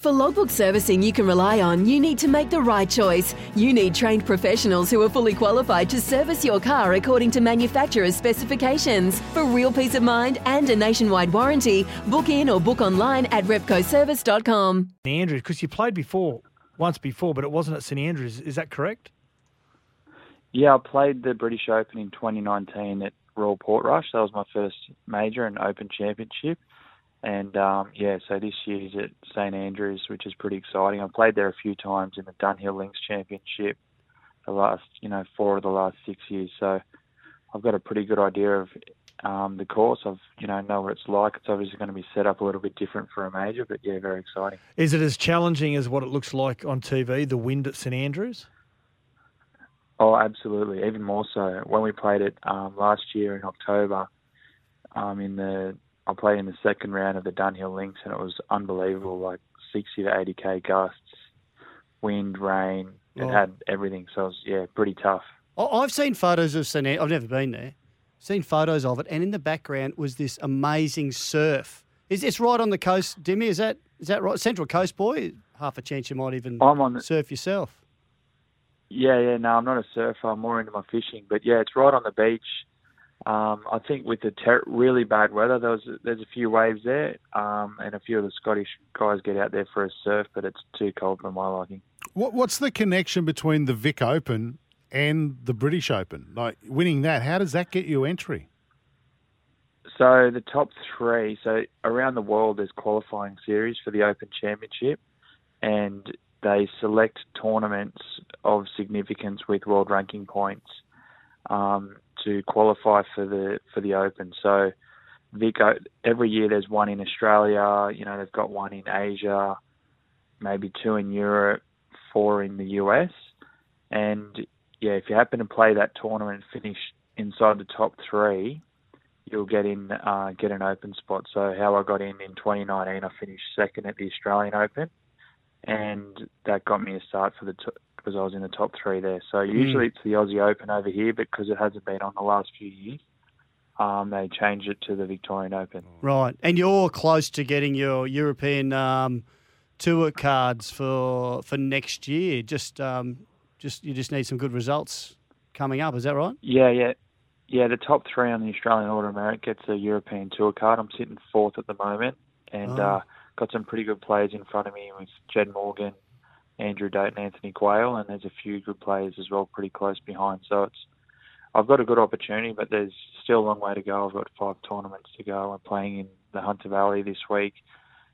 For logbook servicing you can rely on, you need to make the right choice. You need trained professionals who are fully qualified to service your car according to manufacturer's specifications. For real peace of mind and a nationwide warranty, book in or book online at repcoservice.com. St Andrews, because you played before, once before, but it wasn't at St Andrews. Is that correct? Yeah, I played the British Open in 2019 at Royal Portrush. That was my first major and Open Championship. And um, yeah, so this year's at St Andrews, which is pretty exciting. I've played there a few times in the Dunhill Links Championship, the last you know four of the last six years. So I've got a pretty good idea of um, the course. I've you know know what it's like. It's obviously going to be set up a little bit different for a major, but yeah, very exciting. Is it as challenging as what it looks like on TV? The wind at St Andrews. Oh, absolutely. Even more so. When we played it um, last year in October, um, in the I played in the second round of the Dunhill Links, and it was unbelievable. Like 60 to 80k gusts, wind, rain. It Oh. had everything. So it was yeah, pretty tough. I- I've seen photos of St. I've never been there. Seen photos of it, and in the background was this amazing surf. Is it's right on the coast, Dimi? Is that is that right? Central Coast boy. Half a chance you might even I'm on the- surf yourself. Yeah, yeah. No, I'm not a surfer. I'm more into my fishing. But yeah, it's right on the beach. Um, I think with the ter- really bad weather, there was there's a few waves there, um, and a few of the Scottish guys get out there for a surf, but it's too cold for my liking. What, what's the connection between the Vic Open and the British Open? Like winning that, how does that get you entry? So the top three, so around the world, there's qualifying series for the Open Championship, and they select tournaments of significance with world ranking points um, to qualify for the for the Open. So Vic, every year there's one in Australia. You know, they've got one in Asia, maybe two in Europe, four in the US, and yeah, if you happen to play that tournament, and finish inside the top three you'll get in uh, get an open spot. So how I got in in 2019, I finished second at the Australian Open, and that got me a start for the because I was in the top three there. So usually it's the Aussie Open over here, but because it hasn't been on the last few years, um, they changed it to the Victorian Open. Right, and you're close to getting your European um, tour cards for for next year. Just um, just you just need some good results coming up. Is that right? Yeah, yeah. Yeah, the top three on the Australian Auto Merit gets a European Tour card. I'm sitting fourth at the moment, and Oh. uh, got some pretty good players in front of me with Jed Morgan, Andrew Dayton, Anthony Quayle, and there's a few good players as well, pretty close behind. So it's I've got a good opportunity, but there's still a long way to go. I've got five tournaments to go. I'm playing in the Hunter Valley this week.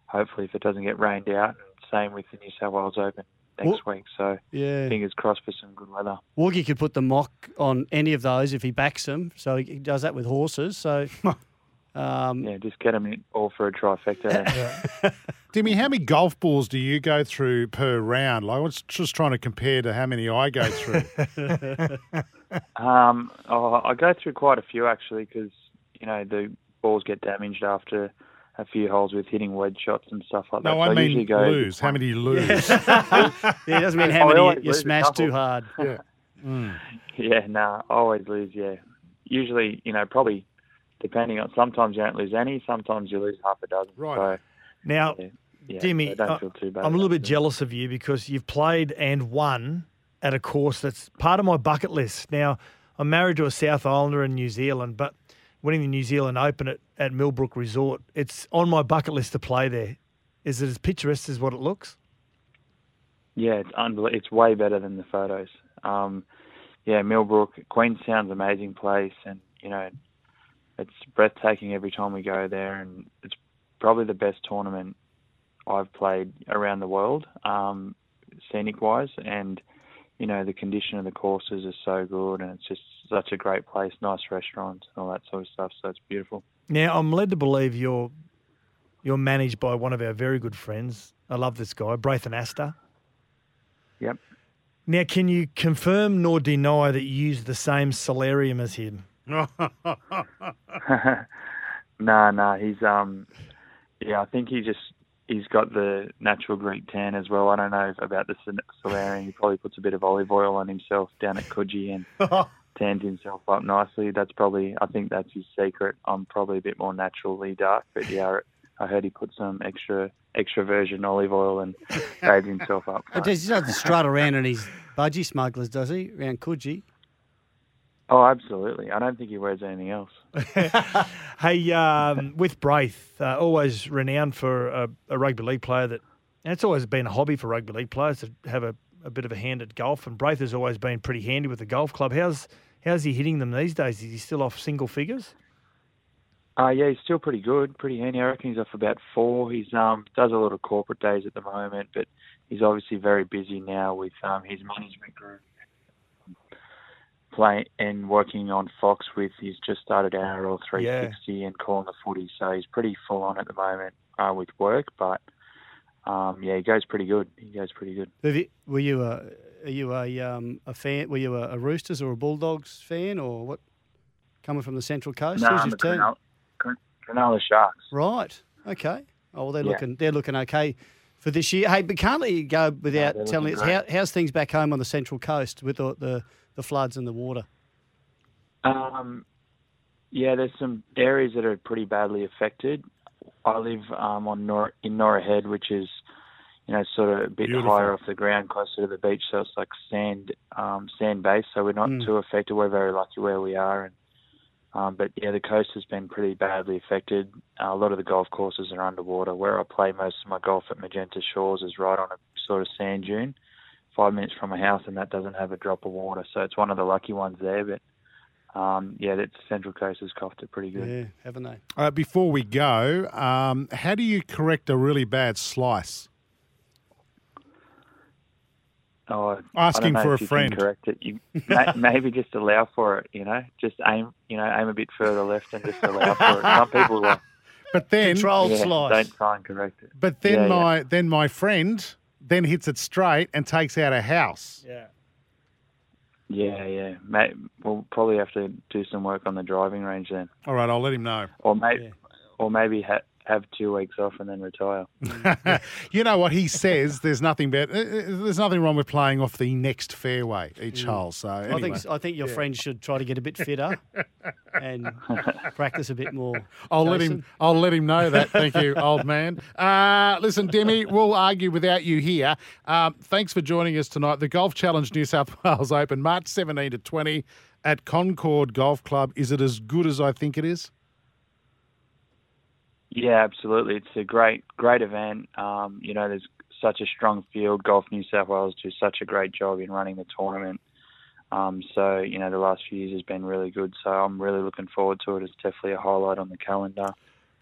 Hopefully, if it doesn't get rained out, and same with the New South Wales Open next week. So Yeah. fingers crossed for some good weather. Woogie could put the mock on any of those if he backs them. So he does that with horses. So um, Yeah, just get him in all for a trifecta. Dimi, how many golf balls do you go through per round? Like, I was just trying to compare to how many I go through. Um, oh, I go through quite a few actually because you know the balls get damaged after a few holes with hitting wedge shots and stuff like that. no, So I usually mean go lose. How many do you lose? yeah, it doesn't mean how I many you smash too hard. yeah. Mm. Yeah, no, I always lose. Yeah, usually you know probably depending on. Sometimes you don't lose any. Sometimes you lose half a dozen. Right. So Now, yeah, yeah, Jimmy, I- bad. I'm a little bit jealous of you because you've played and won at a course that's part of my bucket list. Now, I'm married to a South Islander in New Zealand, but winning the New Zealand Open at, at Millbrook Resort, it's on my bucket list to play there. Is it as picturesque as what it looks? Yeah, it's unbelievable. It's way better than the photos. Um, yeah, Millbrook, Queenstown's an amazing place, and you know, it's breathtaking every time we go there, and it's probably the best tournament I've played around the world, um, scenic wise, and you know the condition of the courses is so good, and it's just such a great place, nice restaurants and all that sort of stuff. So it's beautiful. Now, I'm led to believe you're you're managed by one of our very good friends. I love this guy, Braith Anasta. Yep. Now, can you confirm nor deny that you use the same solarium as him? no, no, he's um, yeah, I think he just he's got the natural Greek tan as well. I don't know about the sol- solarium. He probably puts a bit of olive oil on himself down at Coogee and tans himself up nicely. That's probably I think that's his secret. I'm probably a bit more naturally dark, but yeah, I heard he put some extra extra virgin olive oil and bathed himself up. But does he doesn't strut around in his budgie smugglers, does he? Around Coogee? Oh, absolutely. I don't think he wears anything else. Hey, um, with Braith, uh, always renowned for a, a rugby league player that, and it's always been a hobby for rugby league players to have a, a bit of a hand at golf. And Braith has always been pretty handy with the golf club. How's how's he hitting them these days? Is he still off single figures? Uh, yeah, he's still pretty good, pretty handy. I reckon he's off about four. He's um does a lot of corporate days at the moment, but he's obviously very busy now with um his management group. Play and working on Fox with he's just started NRL 360 and calling the footy, so he's pretty full on at the moment uh, with work. But um, yeah, he goes pretty good. He goes pretty good. You- Were you a are you a um, a fan? Were you a, a Roosters or a Bulldogs fan, or what? Coming from the Central Coast, No, who's I'm your team? Cronulla, Cronulla Sharks. Right. Okay. Oh well, they're Yeah. looking they're looking okay for this year. Hey, but can't let you go without they're telling us how, how's things back home on the Central Coast with the, the the floods and the water. Um, yeah, there's some areas that are pretty badly affected. I live um, on Nor- in Norah Head, which is you know sort of a bit Beautiful. higher off the ground, closer to the beach, so it's like sand um, sand based. So we're not Mm. too affected. We're very lucky where we are, and um, but yeah, the coast has been pretty badly affected. Uh, a lot of the golf courses are underwater. Where I play most of my golf at Magenta Shores is right on a sort of sand dune, five minutes from my house, and that doesn't have a drop of water. So it's one of the lucky ones there, but. Um, yeah, that Central Coast has coughed it pretty good. Yeah, haven't they? Uh, before we go, um, how do you correct a really bad slice? Oh, Asking I don't know for if a you friend. Correct it. You may, maybe just allow for it. You know, just aim. You know, aim a bit further left and just allow for it. Some people like But then, Controlled yeah, slice. don't try and correct it. but then Yeah, yeah. my then my friend then hits it straight and takes out a house. Yeah. Yeah, yeah. May, we'll probably have to do some work on the driving range then, All right, I'll let him know. or maybe, Yeah. or maybe ha- have two weeks off and then retire. you know what he says? There's nothing better. uh, uh, There's nothing wrong with playing off the next fairway each hole. So I think I think your friend should try to get a bit fitter and practice a bit more. I'll let him. I'll let him know that. Thank you, old man. Uh, listen, Dimi, we'll argue without you here. Um, thanks for joining us tonight. The Golf Challenge New South Wales Open, March 17 to 20 at Concord Golf Club. Is it as good as I think it is? Yeah, absolutely. It's a great, great event. Um, you know, there's such a strong field. Golf New South Wales do such a great job in running the tournament. Um, so, you know, the last few years has been really good. So I'm really looking forward to it. It's definitely a highlight on the calendar.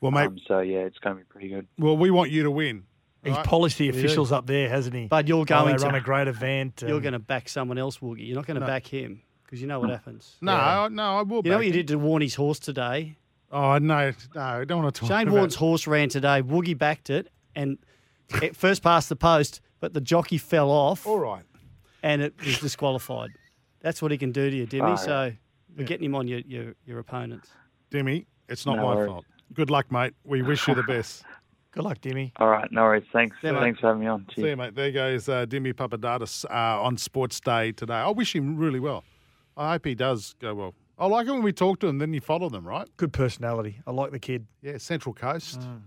Well, mate. Um, so yeah, it's going to be pretty good. well, we want you to win. He's Right. polished the officials up there, hasn't he? But you're Oh, going they to run a great event. you're going to back someone else, Woogie. You're not going to back him because you know what happens. No, no, I will. You know back what you did to Warnie's horse today? Oh no, no, I don't want to talk. Shane about Warne's horse ran today. Woogie backed it and it first passed the post, but the jockey fell off All right. and it was disqualified. That's what he can do to you, Dimi. Oh, So we're getting him on your, your, your opponents. Dimi, it's not No my worries. fault. Good luck, mate. We wish you the best. Good luck, Dimi. All right, no worries. Thanks. Yeah, mate. Thanks for having me on. See you, mate. There goes uh, Dimi Papadatos uh, on Sports Day today. I wish him really well. I hope he does go well. I like it when we talk to him, then you follow them, right? Good personality. I like the kid. Yeah, Central Coast. Mm.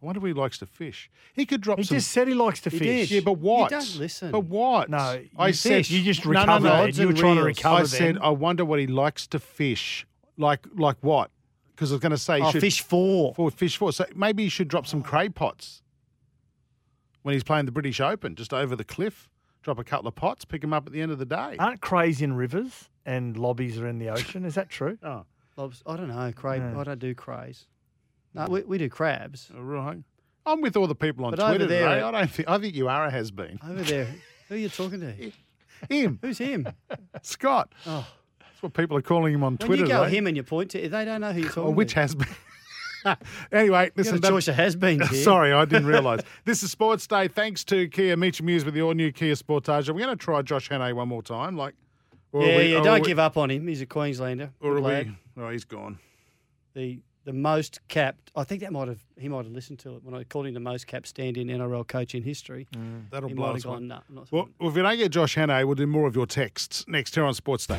I wonder if he likes to fish. He could drop He some. just said he likes to He fish. did. yeah, but what? don't listen. But what? No, I you said. You just No, no, recovered. no. then. You were trying to recover. I said. I wonder what he likes to fish. Like, like what? Because I was going to say, Oh, should, fish four. for fish for. So maybe he should drop some oh. cray pots when he's playing the British Open, just over the cliff. Drop a couple of pots, pick them up at the end of the day. Aren't crays in rivers and lobbies are in the ocean? Is that true? Oh, Lobs- I don't know. Cray. Yeah. I don't do crays. No, we, we do crabs. all right. I'm with all the people on But over Twitter there- today. I don't think. I think you are a has been. Over there. Who are you talking to? Him, Who's him? Scott. Oh. That's what people are calling him on When Twitter. you go today. him and you point to, they don't know who you're oh, talking Or which to. has been. anyway, Listen, listen. a that- choice of has been. Sorry, I didn't realise. this is Sports Day. Thanks to Kia. Meet your muse with the all-new Kia Sportage. We're going to try Josh Hannay one more time. Like, or Yeah, we- yeah. Oh, don't we- give up on him. He's a Queenslander. Or are lad. we? Oh, he's gone. The the most capped. I think that might have he might have listened to it when I called him the most capped stand-in NRL coach in history. Mm. That'll He blow might have us away. gone. No, not Well, well, if we don't get Josh Hannay, we'll do more of your texts next here on Sports Day.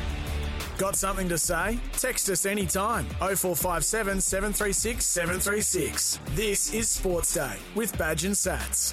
Got something to say? Text us anytime. 0457 736 736. This is Sports Day with Badge and Satts.